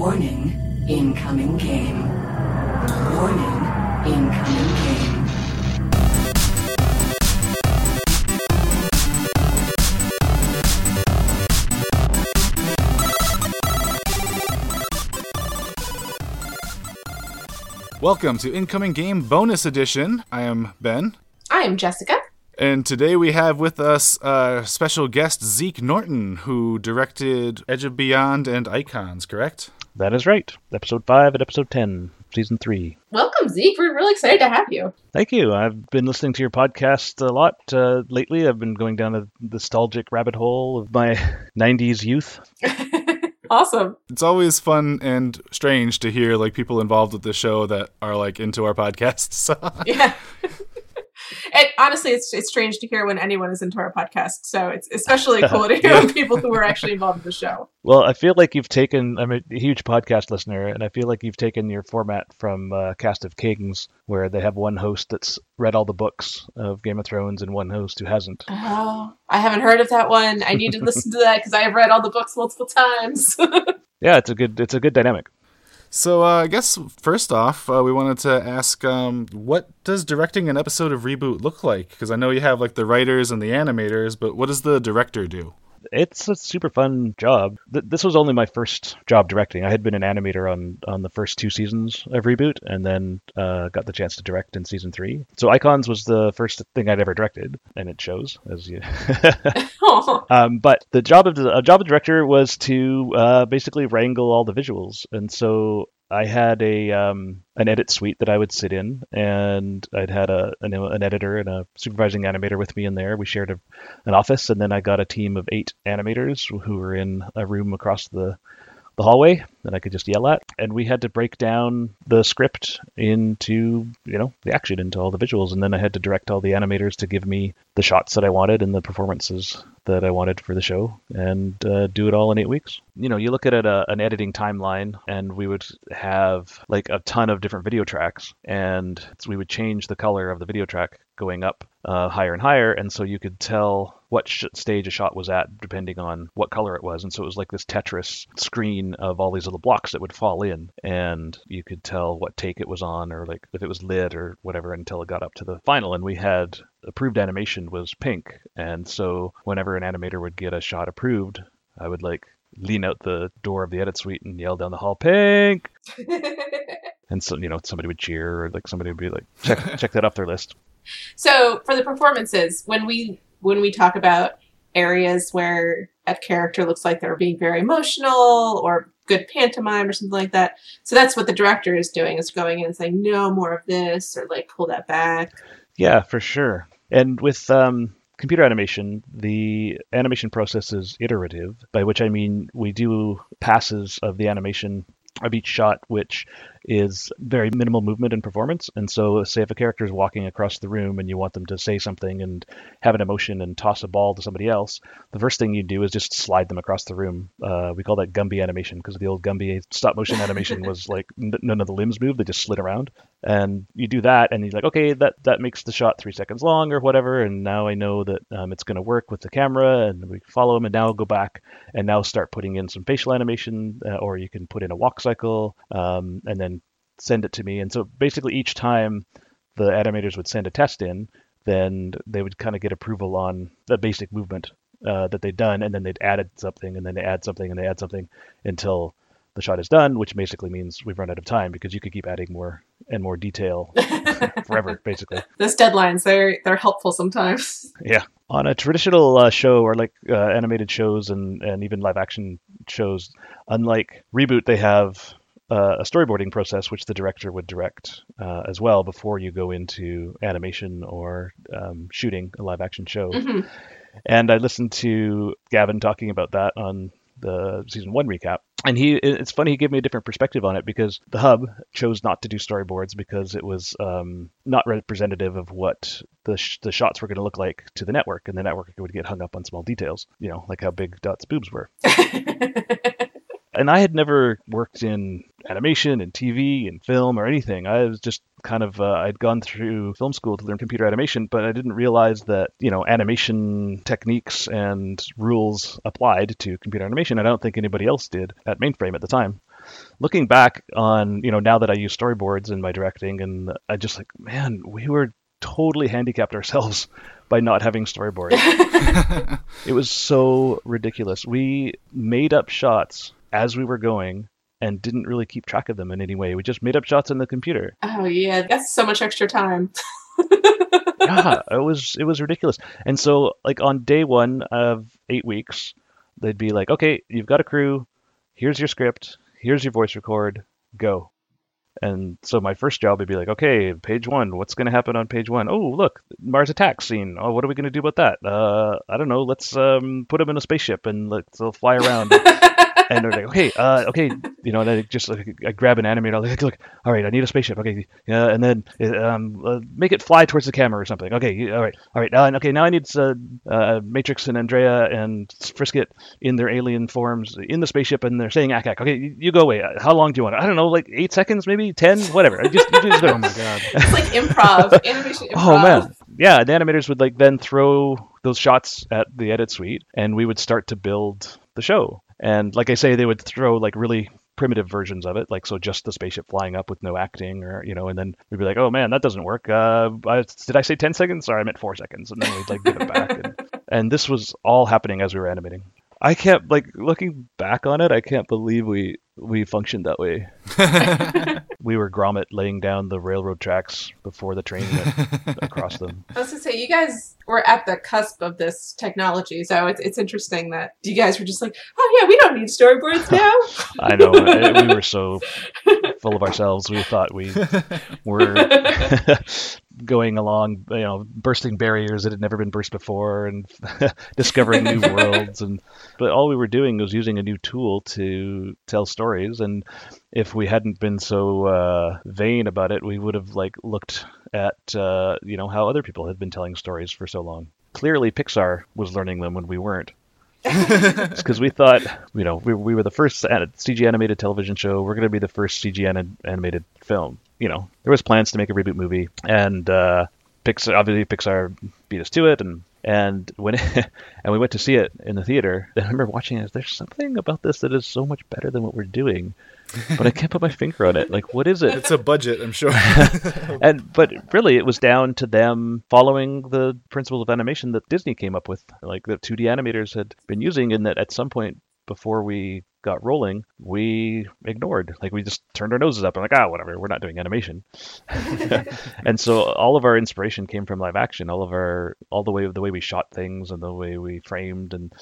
Warning, incoming game. Warning, incoming game. Welcome to Incoming Game Bonus Edition. I am Ben, I am Jessica. And today we have with us uh, special guest Zeke Norton, who directed Edge of Beyond and Icons, correct? That is right. Episode 5 and episode 10, season 3. Welcome, Zeke. We're really excited to have you. Thank you. I've been listening to your podcast a lot uh, lately. I've been going down a nostalgic rabbit hole of my 90s youth. awesome. It's always fun and strange to hear like people involved with the show that are like into our podcasts. Yeah. And honestly, it's it's strange to hear when anyone is into our podcast. So it's especially cool to hear when people who are actually involved in the show. Well, I feel like you've taken, I'm a huge podcast listener, and I feel like you've taken your format from uh, Cast of Kings, where they have one host that's read all the books of Game of Thrones and one host who hasn't. Oh, I haven't heard of that one. I need to listen to that because I have read all the books multiple times. Yeah, it's a good, it's a good dynamic. So uh, I guess first off, uh, we wanted to ask, um, what does directing an episode of Reboot look like? Because I know you have like the writers and the animators, but what does the director do? It's a super fun job. Th- This was only my first job directing. I had been an animator on on the first two seasons of Reboot, and then uh, got the chance to direct in season three. So Icons was the first thing I'd ever directed, and it shows as you. um, but the job of the a job of director was to uh, basically wrangle all the visuals, and so I had a um, an edit suite that I would sit in, and I'd had a an, an editor and a supervising animator with me in there. We shared a, an office, and then I got a team of eight animators who were in a room across the the hallway that I could just yell at, and we had to break down the script into you know the action into all the visuals, and then I had to direct all the animators to give me the shots that I wanted and the performances that I wanted for the show, and uh, do it all in eight weeks. You know, you look at it, uh, an editing timeline, and we would have like a ton of different video tracks, and we would change the color of the video track going up uh, higher and higher, and so you could tell what sh- stage a shot was at depending on what color it was, and so it was like this Tetris screen of all these little blocks that would fall in, and you could tell what take it was on, or like if it was lit or whatever, until it got up to the final, and we had approved animation was pink, and so whenever an animator would get a shot approved, I would like lean out the door of the edit suite and yell down the hall, "Pink!" and so you know somebody would cheer, or like somebody would be like, "Check check that off their list." so for the performances, when we when we talk about areas where a character looks like they're being very emotional or good pantomime or something like that, so that's what the director is doing is going in and saying no more of this or like pull that back. Yeah, for sure. And with um, computer animation, the animation process is iterative, by which I mean we do passes of the animation of each shot, which is very minimal movement and performance. And so, say if a character is walking across the room and you want them to say something and have an emotion and toss a ball to somebody else, the first thing you do is just slide them across the room. Uh, we call that Gumby animation because the old Gumby stop motion animation was like n- none of the limbs moved; they just slid around. And you do that, and you're like, okay, that that makes the shot three seconds long or whatever. And now I know that um, it's going to work with the camera, and we follow them. And now I'll go back and now start putting in some facial animation, uh, or you can put in a walk cycle, um, and then send it to me. And so basically, each time the animators would send a test in, then they would kind of get approval on the basic movement uh, that they'd done, and then they'd added something, and then they add something, and they add something until the shot is done, which basically means we've run out of time because you could keep adding more and more detail forever, basically. Those deadlines they're they're helpful sometimes. Yeah. On a traditional uh, show or like uh, animated shows and, and even live action shows, unlike Reboot, they have uh, a storyboarding process which the director would direct uh, as well before you go into animation or um, shooting a live action show. Mhm. And I listened to Gavin talking about that on the season one recap. And he, it's funny, he gave me a different perspective on it because the hub chose not to do storyboards because it was um, not representative of what the, sh- the shots were going to look like to the network. And the network would get hung up on small details, you know, like how big Dot's boobs were. and I had never worked in animation and TV and film or anything. I was just kind of uh, I'd gone through film school to learn computer animation, but I didn't realize that you know animation techniques and rules applied to computer animation. I don't think anybody else did at mainframe at the time. looking back on you know now that I use storyboards in my directing, and I just like man, we were totally handicapped ourselves by not having storyboards. it was so ridiculous. We made up shots as we were going and didn't really keep track of them in any way. We just made up shots on the computer. Oh yeah, that's so much extra time. yeah, it was it was ridiculous. And so like on day 1 of 8 weeks, they'd be like, "Okay, you've got a crew. Here's your script. Here's your voice record. Go." And so my first job would be like, okay, page one, what's going to happen on page one? Oh, look, Mars attack scene. Oh, what are we going to do about that? Uh, I don't know. Let's um, put them in a spaceship and let's they'll fly around. and they're like, okay, uh, okay, you know, and I just like I grab an animator, I'm like, look, all right, I need a spaceship, okay, yeah, and then um, uh, make it fly towards the camera or something, okay, all right, all right, uh, okay, now I need uh, uh, Matrix and Andrea and Frisket in their alien forms in the spaceship, and they're saying ack okay, you, you, go away. How long do you want? I don't know, like eight seconds, maybe ten, whatever. I Just, just oh my god, it's like improv, animation. Improv. Oh man, yeah, the animators would like then throw those shots at the edit suite, and we would start to build the show. And like I say, they would throw like really primitive versions of it, like so just the spaceship flying up with no acting, or you know, and then we'd be like, oh man, that doesn't work. Uh, I, did I say ten seconds? Sorry, I meant four seconds, and then we'd like give it back. And, and this was all happening as we were animating. I can't like looking back on it. I can't believe we we functioned that way. we were Gromit laying down the railroad tracks before the train went across them. I was gonna say you guys were at the cusp of this technology, so it's it's interesting that you guys were just like, oh yeah, we don't need storyboards now. I know we were so full of ourselves. We thought we were going along, you know, bursting barriers that had never been burst before, and discovering new worlds. And but all we were doing was using a new tool to tell stories. And if we hadn't been so uh, vain about it, we would have like looked at uh, you know how other people had been telling stories for so long. Clearly, Pixar was learning them when we weren't. because we thought, you know, we, we were the first CG animated television show. We're going to be the first CG animated film you know, there was plans to make a reboot movie, and uh, Pixar obviously Pixar beat us to it, and and when it, and we went to see it in the theater. And I remember watching it. There's something about this that is so much better than what we're doing, but I can't put my finger on it. Like, what is it? It's a budget, I'm sure. and but really, it was down to them following the principles of animation that Disney came up with, like the 2D animators had been using, and that at some point before we got rolling, we ignored. Like we just turned our noses up and like, ah, whatever, we're not doing animation. and so all of our inspiration came from live action. All of our, all the way the way we shot things and the way we framed and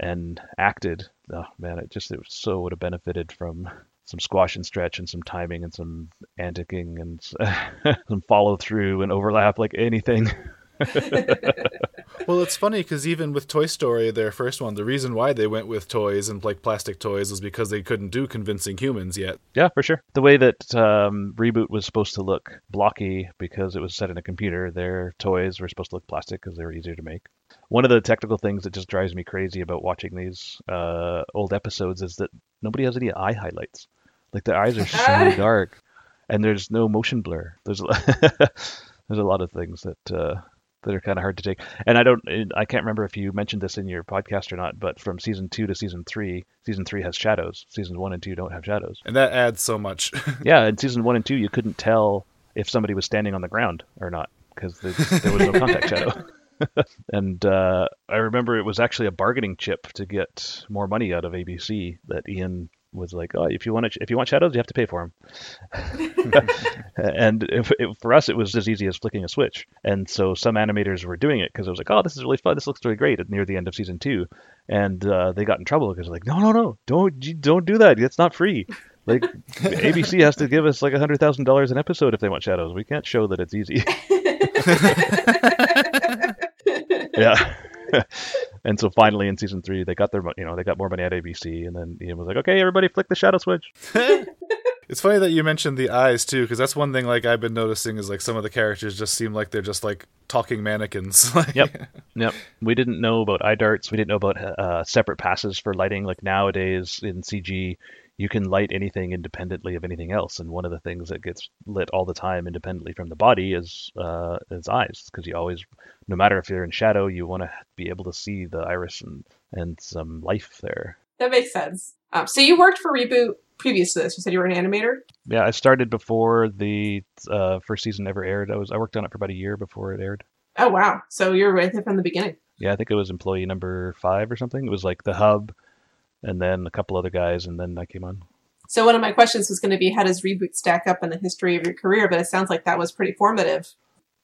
and acted. Oh man, it just it so would have benefited from some squash and stretch and some timing and some anticing and some follow through and overlap like anything. well, it's funny because even with Toy Story, their first one, the reason why they went with toys and like plastic toys was because they couldn't do convincing humans yet. Yeah, for sure. The way that um, Reboot was supposed to look blocky because it was set in a computer, their toys were supposed to look plastic because they were easier to make. One of the technical things that just drives me crazy about watching these uh, old episodes is that nobody has any eye highlights. Like the eyes are so dark, and there's no motion blur. There's there's a lot of things that uh, that are kind of hard to take. And I don't, I can't remember if you mentioned this in your podcast or not, but from season two to season three, season three has shadows. Seasons one and two don't have shadows. And that adds so much. yeah, in season one and two, you couldn't tell if somebody was standing on the ground or not because there was no contact shadow. and uh, I remember it was actually a bargaining chip to get more money out of ABC that Ian was like, "Oh, if you want to, if you want shadows, you have to pay for them." and if, if, for us, it was as easy as flicking a switch. And so some animators were doing it because it was like, "Oh, this is really fun. This looks really great." At near the end of season two, and uh, they got in trouble because they're like, "No, no, no, don't don't do that. It's not free." Like ABC has to give us like a hundred thousand dollars an episode if they want shadows. We can't show that it's easy. yeah. and so finally in season three, they got their you know they got more money at ABC, and then Ian was like, "Okay, everybody, flick the shadow switch." it's funny that you mentioned the eyes too, because that's one thing like I've been noticing is like some of the characters just seem like they're just like talking mannequins. yep, yep. We didn't know about eye darts. We didn't know about uh, separate passes for lighting. Like nowadays in CG, you can light anything independently of anything else. And one of the things that gets lit all the time independently from the body is uh, is eyes, because you always, no matter if you're in shadow, you want to be able to see the iris and and some life there. That makes sense. Um, so you worked for Reboot previous to this? You said you were an animator. Yeah, I started before the uh, first season ever aired. I was I worked on it for about a year before it aired. Oh wow! So you're right there from the beginning. Yeah, I think it was employee number five or something. It was like the hub, and then a couple other guys, and then I came on. So one of my questions was going to be, how does reboot stack up in the history of your career? But it sounds like that was pretty formative.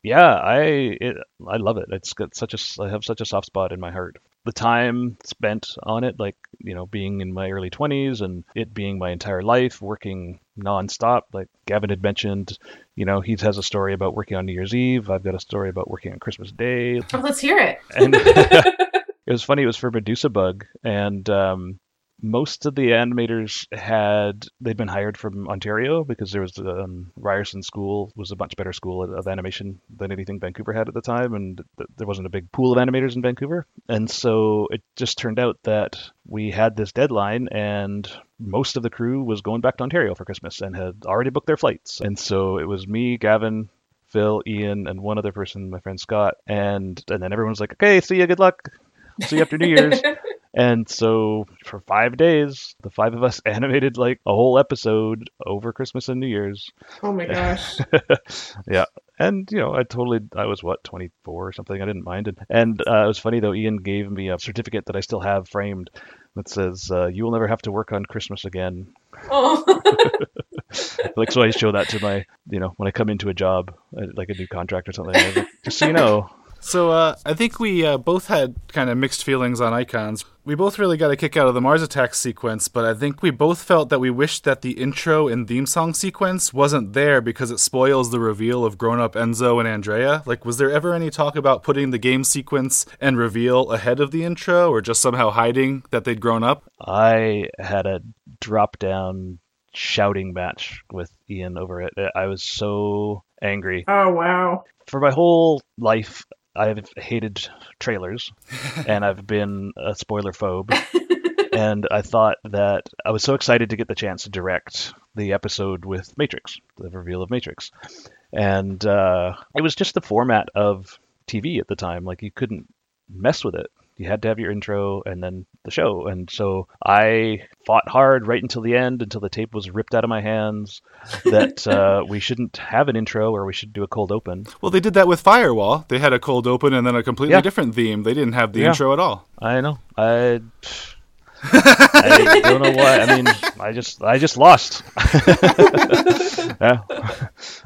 Yeah, I it, I love it. It's got such a I have such a soft spot in my heart. The time spent on it, like you know, being in my early twenties and it being my entire life, working nonstop. Like Gavin had mentioned, you know, he has a story about working on New Year's Eve. I've got a story about working on Christmas Day. Oh, let's hear it. And it was funny. It was for Medusa Bug, and um, most of the animators had they'd been hired from Ontario because there was um, Ryerson School was a much better school of, animation than anything Vancouver had at the time, and th- there wasn't a big pool of animators in Vancouver, and so it just turned out that we had this deadline, and most of the crew was going back to Ontario for Christmas and had already booked their flights, and so it was me, Gavin. Phil, Ian, and one other person, my friend Scott, and and then everyone was like, "Okay, see you, good luck, see you after New Year's." And so for five days, the five of us animated like a whole episode over Christmas and New Year's. oh my gosh. yeah. And, you know, I totally, I was what, 24 or something? I didn't mind it. And uh, it was funny though, Ian gave me a certificate that I still have framed that says, uh, you will never have to work on Christmas again. Oh. Like, so I show that to my, you know, when I come into a job, uh, like a new contract or something. Like, Just so you know, So uh, I think we uh, both had kind of mixed feelings on icons. We both really got a kick out of the Mars attack sequence, but I think we both felt that we wished that the intro and theme song sequence wasn't there because it spoils the reveal of grown up Enzo and Andrea. Like, was there ever any talk about putting the game sequence and reveal ahead of the intro, or just somehow hiding that they'd grown up? I had a drop down shouting match with Ian over it. I was so angry. oh wow. For my whole life, I've hated trailers and I've been a spoiler phobe. and I thought that I was so excited to get the chance to direct the episode with Matrix, the reveal of Matrix. And uh, it was just the format of TV at the time. Like, you couldn't mess with it. You had to have your intro and then the show. And so I fought hard right until the end, until the tape was ripped out of my hands, that uh, we shouldn't have an intro or we should do a cold open. Well, they did that with Firewall. They had a cold open and then a completely Yeah. different theme. They didn't have the Yeah. intro at all. I know. I. I don't know why. I mean, I just, I just lost. yeah,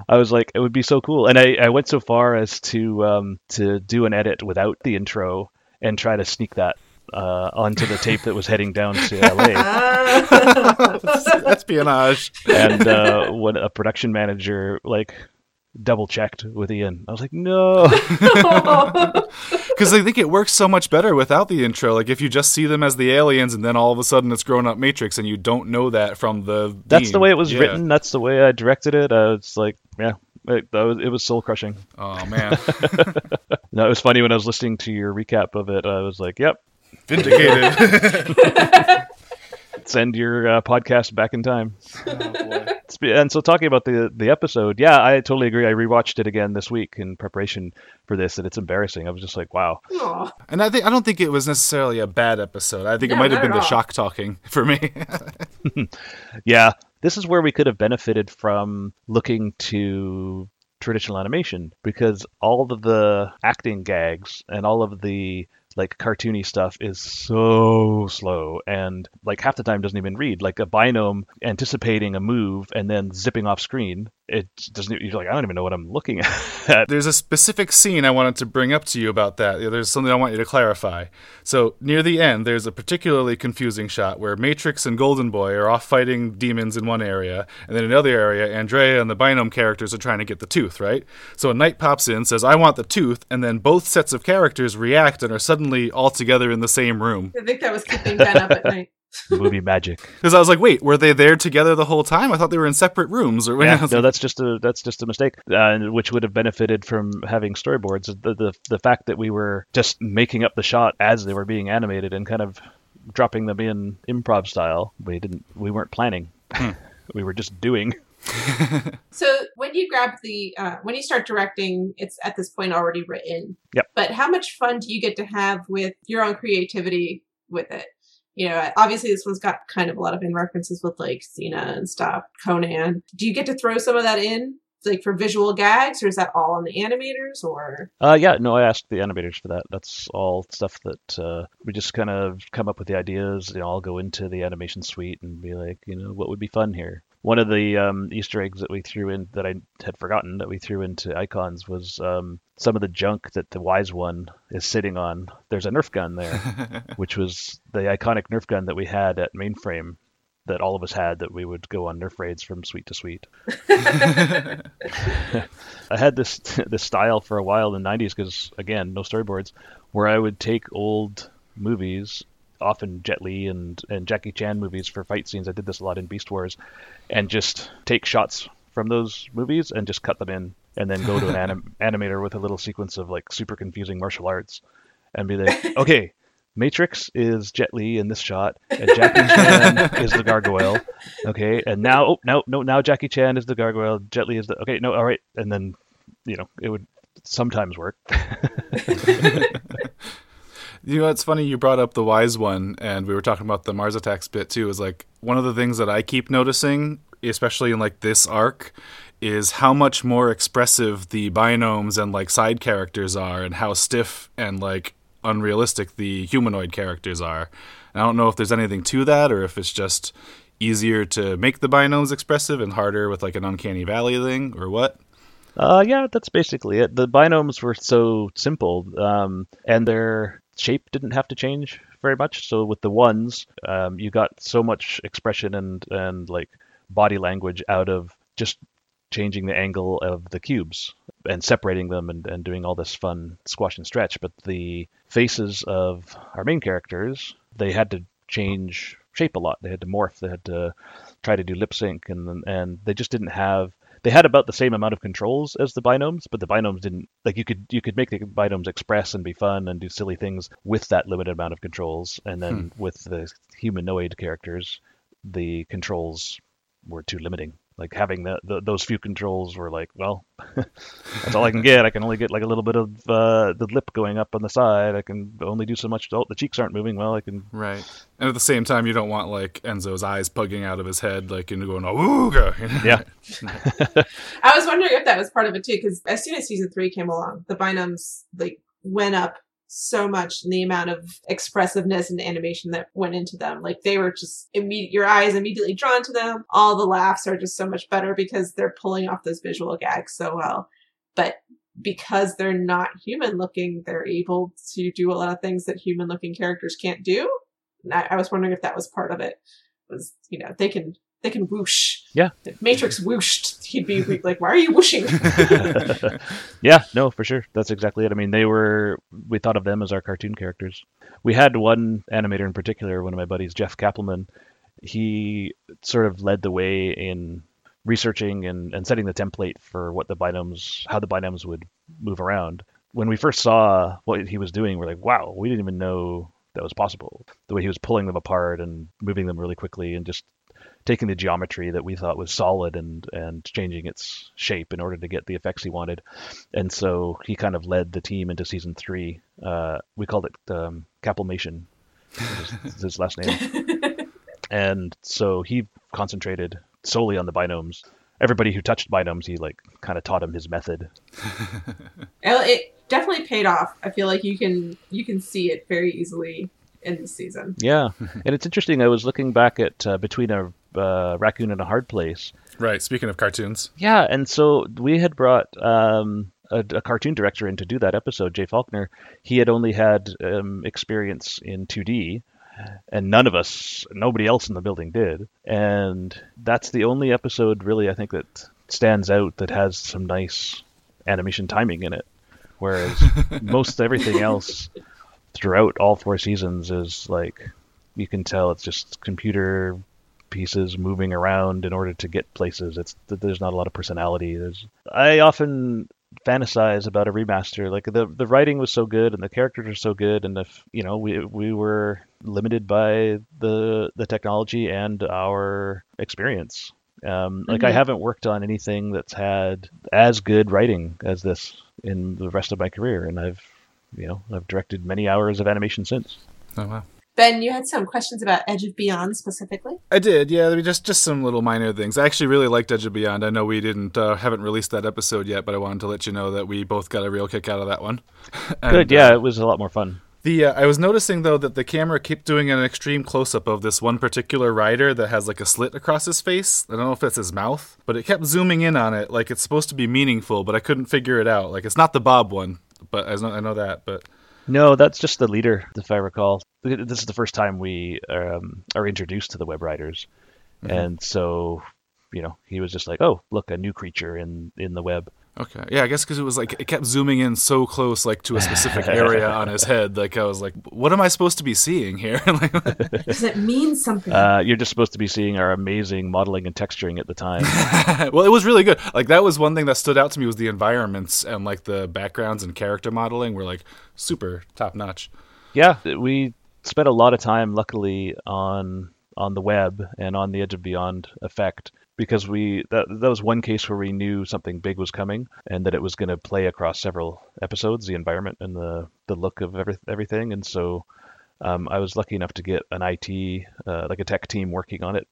I was like, it would be so cool, and I, I went so far as to, um, to do an edit without the intro and try to sneak that uh, onto the tape that was heading down to LA. Ah. Espionage. and uh, when a production manager like double checked with Ian, I was like, no. Because I think it works so much better without the intro. Like if you just see them as the aliens, and then all of a sudden it's grown up Matrix, and you don't know that from the. That's theme. the way it was Yeah. written. That's the way I directed it. I was like, yeah, it, that was, it was soul crushing. Oh man, No, it was funny when I was listening to your recap of it. I was like, "Yep, vindicated. send your uh, podcast back in time." oh, boy. And so, talking about the the episode, yeah, I totally agree. I rewatched it again this week in preparation for this, and it's embarrassing. I was just like, "Wow, Aw. And I think I don't think it was necessarily a bad episode. I think it might have been the all. shock talking for me. yeah, this is where we could have benefited from looking to traditional animation because all of the acting gags and all of the like cartoony stuff is so slow and like half the time doesn't even read. Like a binome anticipating a move and then zipping off screen it doesn't you're like i don't even know what i'm looking at There's a specific scene I wanted to bring up to you about that. There's something I want you to clarify. So, near the end, there's a particularly confusing shot where Matrix and Golden Boy are off fighting demons in one area, and then in another area, Andrea and the Binome characters are trying to get the tooth, right? So, a knight pops in, says, I want the tooth, and then both sets of characters react and are suddenly all together in the same room. I think that was keeping Ben up at night. Movie magic Because I was like, wait, were they there together the whole time? I thought they were in separate rooms. Or yeah, no, that's just a that's just a mistake, uh, which would have benefited from having storyboards. The, the the fact that we were just making up the shot as they were being animated and kind of dropping them in improv style. We didn't we weren't planning. we were just doing. So when you grab the uh, when you start directing, it's at this point already written. Yep. But how much fun do you get to have with your own creativity with it? You know, obviously this one's got kind of a lot of in references with like Xena and stuff, Conan. Do you get to throw some of that in? Like for visual gags, or is that all on the animators? Or Uh, yeah, no, I asked the animators for that. That's all stuff that uh, we just kind of come up with the ideas. You know, I'll go into the animation suite and be like, you know, what would be fun here? One of the um, Easter eggs that we threw in that I had forgotten that we threw into icons was um, some of the junk that the Wise One is sitting on. There's a Nerf gun there, which was the iconic Nerf gun that we had at Mainframe that all of us had that we would go on Nerf raids from suite to suite. I had this this style for a while in the 90s because again, no storyboards, where I would take old movies, often Jet Li and and Jackie Chan movies for fight scenes. I did this a lot in Beast Wars, and just take shots from those movies and just cut them in, and then go to an anim- animator with a little sequence of like super confusing martial arts, and be like, okay. Matrix is Jet Li in this shot, and Jackie Chan is the gargoyle. Okay, and now, oh, no, no, now Jackie Chan is the gargoyle. Jet Li is the okay. No, all right, and then, you know, it would sometimes work. You know, it's funny you brought up the wise one, and we were talking about the Mars Attacks bit too. Is like one of the things that I keep noticing, especially in like this arc, is how much more expressive the binomes and like side characters are, and how stiff and like unrealistic the humanoid characters are. And I don't know if there's anything to that, or if it's just easier to make the binomes expressive and harder with like an uncanny valley thing, or what. Uh, yeah, that's basically it. The binomes were so simple, um, and their shape didn't have to change very much. So with the ones, um, you got so much expression and and like body language out of just changing the angle of the cubes and separating them and, and doing all this fun squash and stretch. But the faces of our main characters, they had to change shape a lot. They had to morph. They had to try to do lip sync, and and they just didn't have they had about the same amount of controls as the binomes, but the binomes didn't like you could you could make the binomes express and be fun and do silly things with that limited amount of controls, and then hmm. with the humanoid characters, the controls were too limiting. Like having the, the those few controls were like, well, that's all I can get. I can only get like a little bit of uh, the lip going up on the side. I can only do so much. Oh, the cheeks aren't moving. Well, I can Right. And at the same time, you don't want like Enzo's eyes pugging out of his head, like and going "Awooga." you yeah. I was wondering if that was part of it too, because as soon as season three came along, the binomes like went up so much in the amount of expressiveness and animation that went into them. Like they were just immediate, your eyes immediately drawn to them. All the laughs are just so much better because they're pulling off those visual gags so well. But because they're not human looking, they're able to do a lot of things that human looking characters can't do. And I, I was wondering if that was part of it. Was you know they can they can whoosh. Yeah. If Matrix whooshed, he'd be like, "Why are you whooshing?" yeah, no, for sure. That's exactly it. I mean, they were we thought of them as our cartoon characters. We had one animator in particular, one of my buddies, Jeff Kappelman. He sort of led the way in researching and, and setting the template for what the binomes, how the binomes would move around. When we first saw what he was doing, we're like, wow, we didn't even know that was possible. The way he was pulling them apart and moving them really quickly and just taking the geometry that we thought was solid and and changing its shape in order to get the effects he wanted. And so he kind of led the team into season three. Uh, we called it um, Kappelmation, is his last name. and so he concentrated solely on the binomes. Everybody who touched binomes, he like kind of taught him his method. Well, it definitely paid off. I feel like you can you can see it very easily in this season. Yeah, and it's interesting. I was looking back at uh, between a uh, raccoon in a hard place. Right. Speaking of cartoons, Yeah, and so we had brought um, a, a cartoon director in to do that episode, Jay Faulkner. He had only had um, experience in 2D, and none of us, nobody else in the building did. And that's the only episode, really, I think that stands out that has some nice animation timing in it. Whereas most everything else throughout all four seasons is like you can tell it's just computer pieces moving around in order to get places. It's there's not a lot of personality. There's I often fantasize about a remaster. Like the the writing was so good and the characters are so good, and if you know we we were limited by the the technology and our experience. Um, like I Mhm. haven't worked on anything that's had as good writing as this in the rest of my career, and I've you know I've directed many hours of animation since. oh wow, Ben, you had some questions about Edge of Beyond specifically. I did, yeah. Just just some little minor things. I actually really liked Edge of Beyond. I know we didn't uh, haven't released that episode yet, but I wanted to let you know that we both got a real kick out of that one. And, Good, yeah, it was a lot more fun. The uh, I was noticing though that the camera kept doing an extreme close up of this one particular rider that has like a slit across his face. I don't know if that's his mouth, but it kept zooming in on it like it's supposed to be meaningful, but I couldn't figure it out. Like it's not the Bob one, but I know I know that, but No, that's just the leader, if I recall. This is the first time we um, are introduced to the web riders, and so you know he was just like, "Oh, look, a new creature in in the web." Okay. Yeah, I guess because it was like it kept zooming in so close, like to a specific area on his head. Like I was like, what am I supposed to be seeing here? like, Does it mean something? Uh, you're just supposed to be seeing our amazing modeling and texturing at the time. well, it was really good. Like that was one thing that stood out to me was the environments and like the backgrounds and character modeling were like super top notch. yeah, we spent a lot of time, luckily, on on the web and on the Edge of Beyond effect because we that that was one case where we knew something big was coming and that it was going to play across several episodes, the environment and the the look of every, everything, and so um, I was lucky enough to get an IT uh, like a tech team working on it,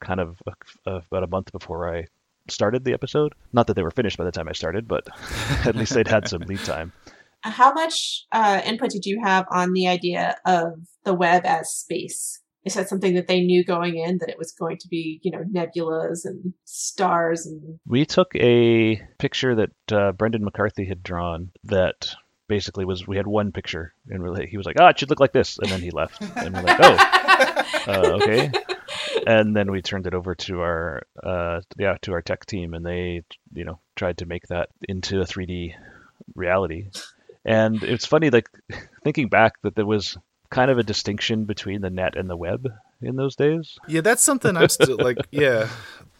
kind of uh, about a month before I started the episode. Not that they were finished by the time I started, but at least they'd had some lead time. How much uh, input did you have on the idea of the web as space? Is that something that they knew going in that it was going to be, you know, nebulas and stars and We took a picture that uh, Brendan McCarthy had drawn that basically was we had one picture and we're he was like, ah, it should look like this, and then he left, and we're like, oh, uh, okay. And then we turned it over to our uh, yeah to our tech team, and they you know tried to make that into a 3D reality. And it's funny, like thinking back, that there was kind of a distinction between the net and the web in those days? Yeah, that's something I'm still like. Yeah,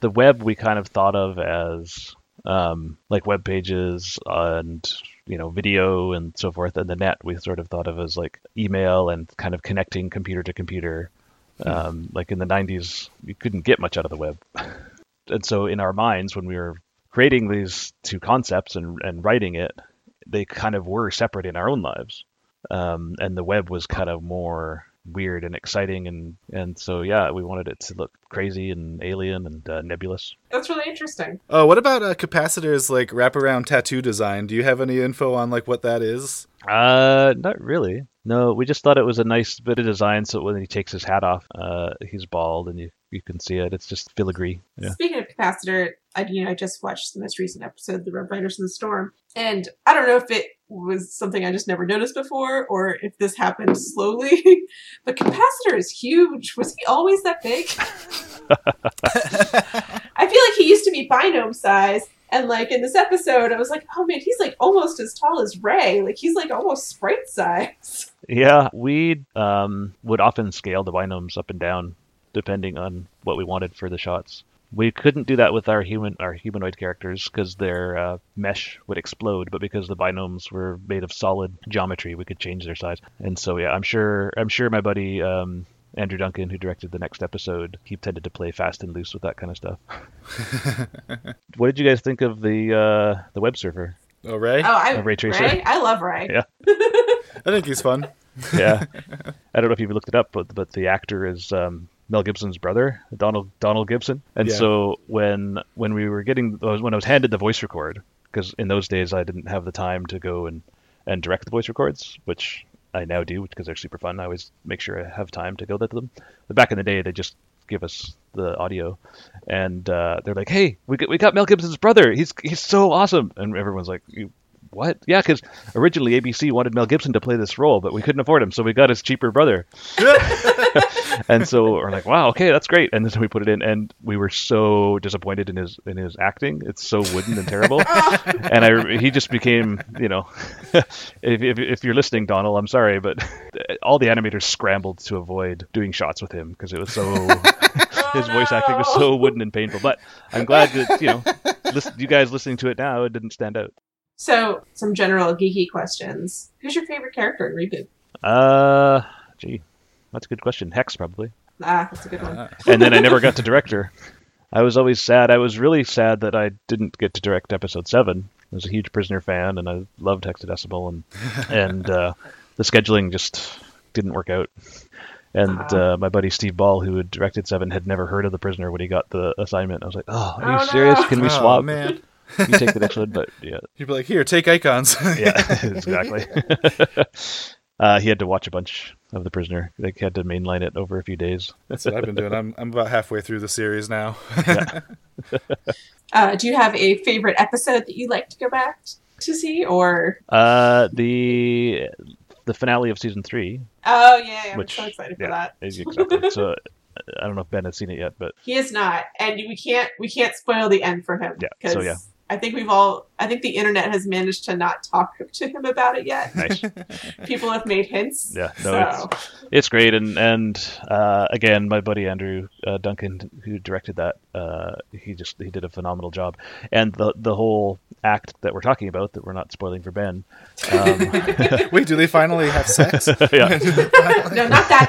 the web we kind of thought of as um, like web pages and you know video and so forth and the net we sort of thought of as like email and kind of connecting computer to computer. Um, like in the 90s you couldn't get much out of the web. And so in our minds when we were creating these two concepts and, and writing it they kind of were separate in our own lives um, and the web was kind of more weird and exciting and and so yeah we wanted it to look crazy and alien and uh, nebulous That's really interesting. Oh, what about uh, capacitors like wraparound tattoo design? Do you have any info on like what that is? uh not really no we just thought it was a nice bit of design so when he takes his hat off uh he's bald and you you can see it it's just filigree yeah Speaking of capacitor, I you know I just watched the most recent episode, The Red Riders in the Storm, and I don't know if it was something I just never noticed before or if this happened slowly. but capacitor is huge. Was he always that big? I feel like he used to be binome size. And like in this episode, I was like, oh man, he's like almost as tall as Ray. Like he's like almost sprite size. Yeah, we um, would often scale the binomes up and down depending on what we wanted for the shots. We couldn't do that with our human our humanoid characters because their uh, mesh would explode, but because the binomes were made of solid geometry, we could change their size. And so yeah, I'm sure I'm sure my buddy um, Andrew Duncan, who directed the next episode, he tended to play fast and loose with that kind of stuff. what did you guys think of the uh, the web server? Oh, Ray? Oh, I A ray tracer. Ray? I love Ray. Yeah. I think he's fun. yeah. I don't know if you've looked it up, but but the actor is um, Mel Gibson's brother, Donald Donald Gibson. And Yeah. so when when we were getting when I was handed the voice record, because in those days I didn't have the time to go and and direct the voice records, which I now do because they're super fun. I always make sure I have time to go to them. But back in the day, they just give us the audio, and uh, they're like, "Hey, we got, we got Mel Gibson's brother. He's he's so awesome!" And everyone's like, "You what? Yeah, because originally ABC wanted Mel Gibson to play this role, but we couldn't afford him, so we got his cheaper brother. and so we're like, wow, okay, that's great. And then we put it in, and we were so disappointed in his in his acting. It's so wooden and terrible. and I he just became, you know, if, if if you're listening, Donald, I'm sorry, but all the animators scrambled to avoid doing shots with him because it was so his voice acting was so oh, wooden and painful. But I'm glad that you know, listen, you guys listening to it now, it didn't stand out. So, some general geeky questions. Who's your favorite character in Reboot? Uh, gee, that's a good question. Hex probably. Ah, that's a good one. And then I never got to direct her. I was always sad. I was really sad that I didn't get to direct episode seven. I was a huge Prisoner fan, and I loved Hexadecimal, and and uh, the scheduling just didn't work out. And Uh-huh. uh, my buddy Steve Ball, who had directed Seven, had never heard of the prisoner when he got the assignment. I was like, "Oh, are you Oh, serious? no. Can we Oh, swap? man. You take the next one." But yeah, You'd be like, here, take icons. yeah, exactly. uh, he had to watch a bunch of the prisoner. Like, he had to mainline it over a few days. That's what I've been doing. I'm I'm about halfway through the series now. Uh, do you have a favorite episode that you like to go back to see, or Uh, the the finale of season three, oh yeah, yeah I'm which so excited for yeah, that. exactly. so I don't know if Ben has seen it yet, but He is not, and we can't we can't spoil the end for him. Yeah, so yeah. I think we've all I think the internet has managed to not talk to him about it yet. nice. People have made hints. Yeah, no, so It's great, and and uh, again, my buddy Andrew uh, Duncan, who directed that, uh, he just he did a phenomenal job, and the the whole act that we're talking about that we're not spoiling for Ben. Um, Wait, do they finally have sex? yeah, no, not that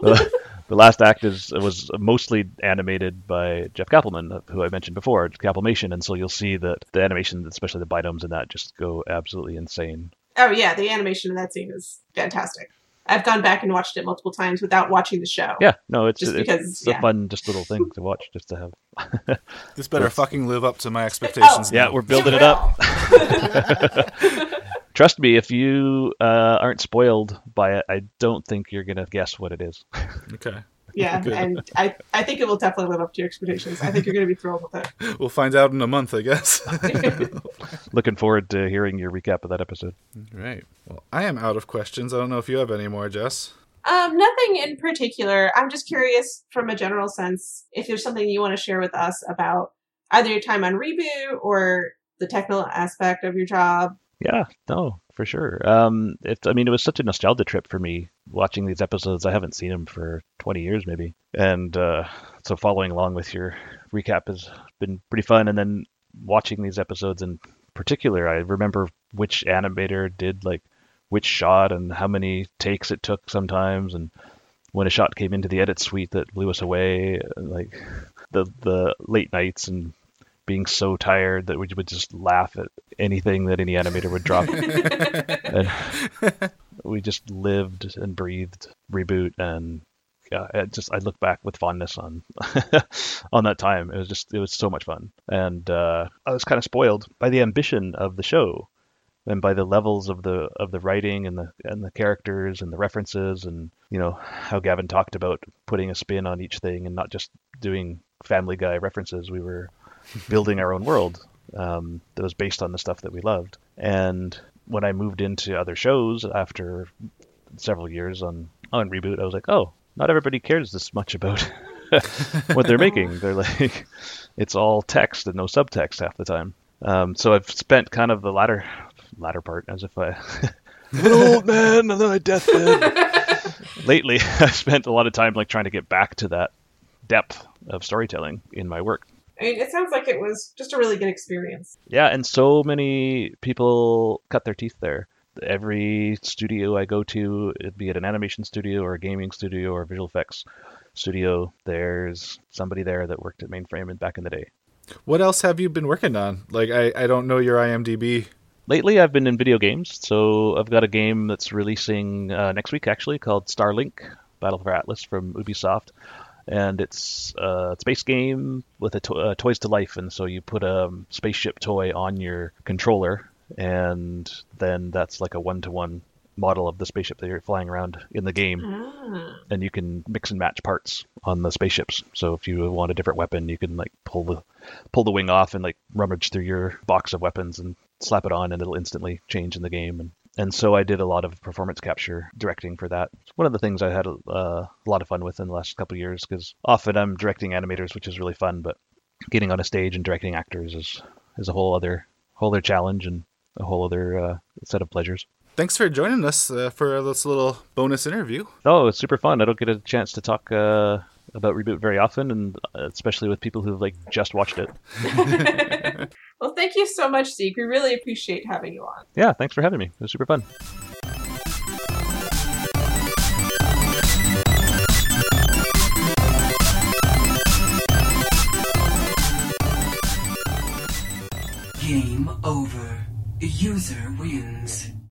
act. The, the last act is was mostly animated by Jeff Kappelman, uh, who I mentioned before, Kappelmation, and so you'll see that the animation, especially the binomes and that, just go absolutely insane. oh yeah, the animation in that scene is fantastic. I've gone back and watched it multiple times without watching the show. Yeah, no, it's Just it's, because, it's a fun, just little thing to watch, just to have. This better fucking live up to my expectations. Oh. Yeah, we're building it up. Trust me, if you uh, aren't spoiled by it, I don't think you're gonna guess what it is. Okay. Yeah, and I, I think it will definitely live up to your expectations. I think you're going to be thrilled with it. We'll find out in a month, I guess. Looking forward to hearing your recap of that episode. right. Well, I am out of questions. I don't know if you have any more, Jess. Um, nothing in particular. I'm just curious from a general sense if there's something you want to share with us about either your time on reboot or the technical aspect of your job. Yeah, no, for sure. Um, it, I mean, it was such a nostalgia trip for me watching these episodes. I haven't seen them for 20 years, maybe, and uh, so following along with your recap has been pretty fun. And then watching these episodes in particular, I remember which animator did like which shot and how many takes it took sometimes, and when a shot came into the edit suite that blew us away, like the the late nights and being so tired that we would just laugh at anything that any animator would drop. and we just lived and breathed reboot and yeah, it just I look back with fondness on on that time. It was just it was so much fun, and uh, I was kind of spoiled by the ambition of the show, and by the levels of the of the writing and the and the characters and the references, and you know how Gavin talked about putting a spin on each thing and not just doing Family Guy references. We were building our own world um, that was based on the stuff that we loved. And when I moved into other shows after several years on on reboot, I was like, oh, not everybody cares this much about what they're making. They're like, it's all text and no subtext half the time. Um, so I've spent kind of the latter latter part as if I an old man on my deathbed. Lately, I've spent a lot of time like trying to get back to that depth of storytelling in my work. I mean, it sounds like it was just a really good experience. Yeah, and so many people cut their teeth there. Every studio I go to, be it an animation studio or a gaming studio or a visual effects studio, there's somebody there that worked at Mainframe and back in the day. What else have you been working on? Like, I, I don't know your IMDb. Lately, I've been in video games, so I've got a game that's releasing uh, next week actually called Starlink Battle for Atlas from Ubisoft, and it's a space game with a to- uh, toys to life, and so you put a spaceship toy on your controller, and then that's like a one-to-one model of the spaceship that you're flying around in the game Ah. and you can mix and match parts on the spaceships. So if you want a different weapon, you can like pull the pull the wing off and like rummage through your box of weapons and slap it on, and it'll instantly change in the game. And and so I did a lot of performance capture directing for that. It's one of the things I had a, uh, a lot of fun with in the last couple of years because often I'm directing animators, which is really fun, but getting on a stage and directing actors is is a whole other whole other challenge and a whole other uh, set of pleasures. Thanks for joining us uh, for this little bonus interview. Oh, it's super fun. I don't get a chance to talk uh, about reboot very often, and uh, especially with people who've like just watched it. Well, thank you so much, Zeke. We really appreciate having you on. Yeah, thanks for having me. It was super fun. Game over. User wins.